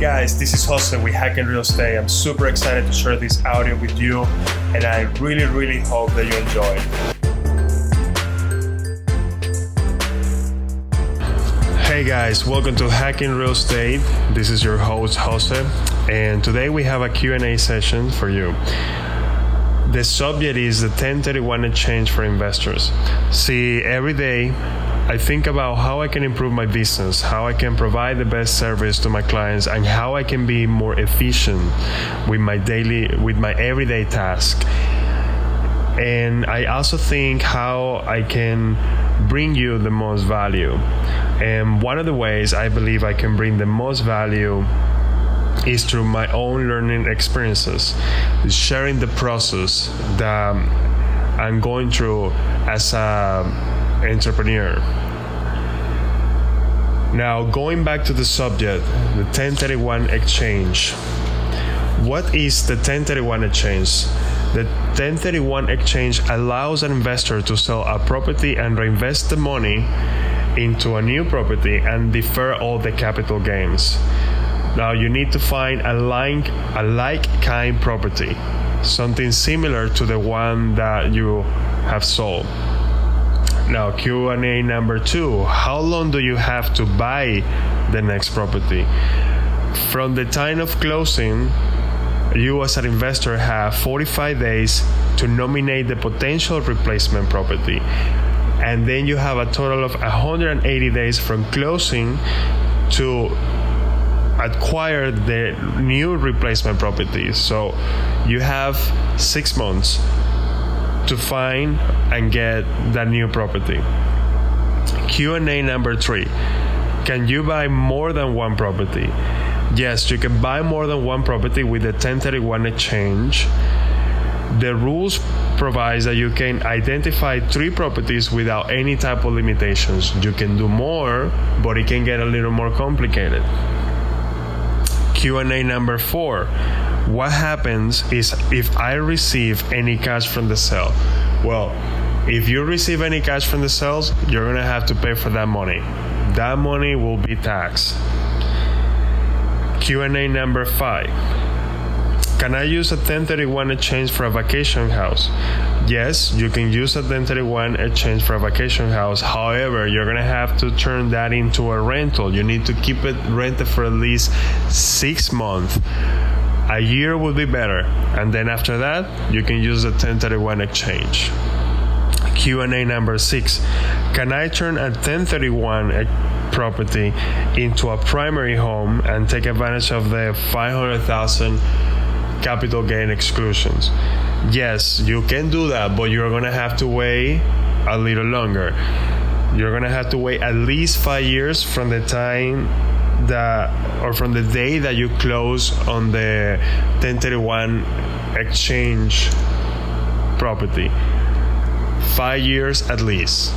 Guys, this is Jose with Hacking Real Estate. I'm super excited to share this audio with you, and I really, really hope that you enjoy. Hey guys, welcome to Hacking Real Estate. This is your host Jose, and today we have a Q&A session for you. The subject is the 1031 exchange for investors. See, every day I think about how I can improve my business, how I can provide the best service to my clients, and how I can be more efficient with my daily, with my everyday task. And I also think how I can bring you the most value. And one of the ways I believe I can bring the most value is through my own learning experiences, sharing the process that I'm going through as a entrepreneur. Now, going back to the subject, the 1031 exchange. What is the 1031 exchange? The 1031 exchange allows an investor to sell a property and reinvest the money into a new property and defer all the capital gains. Now you need to find a like a like kind property, something similar to the one that you have sold. Now Q&A number 2. How long do you have to buy the next property? From the time of closing, you as an investor have 45 days to nominate the potential replacement property. And then you have a total of 180 days from closing to acquire the new replacement property. So you have six months to find and get that new property. Q&A number 3. Can you buy more than one property? Yes, you can buy more than one property with the 1031 exchange. The rules provides that you can identify three properties without any type of limitations. You can do more, but it can get a little more complicated. Q&A number 4 what happens is if I receive any cash from the sale, well, if you receive any cash from the sales, you're gonna have to pay for that money. That money will be taxed. Q&A number 5. Can I use a 1031 exchange for a vacation house? Yes, you can use a 1031 exchange for a vacation house. However, you're going to have to turn that into a rental. You need to keep it rented for at least 6 months a year would be better. And then after that you can use the 1031 exchange. Q&a number six. Can i turn a 1031 property into a primary home and take advantage of the 500000 capital gain exclusions? Yes you can do that but you're to have to wait a little longer. You're to have to wait at least five years from the time that or from the day that you close on the 1031 exchange property. Five years at least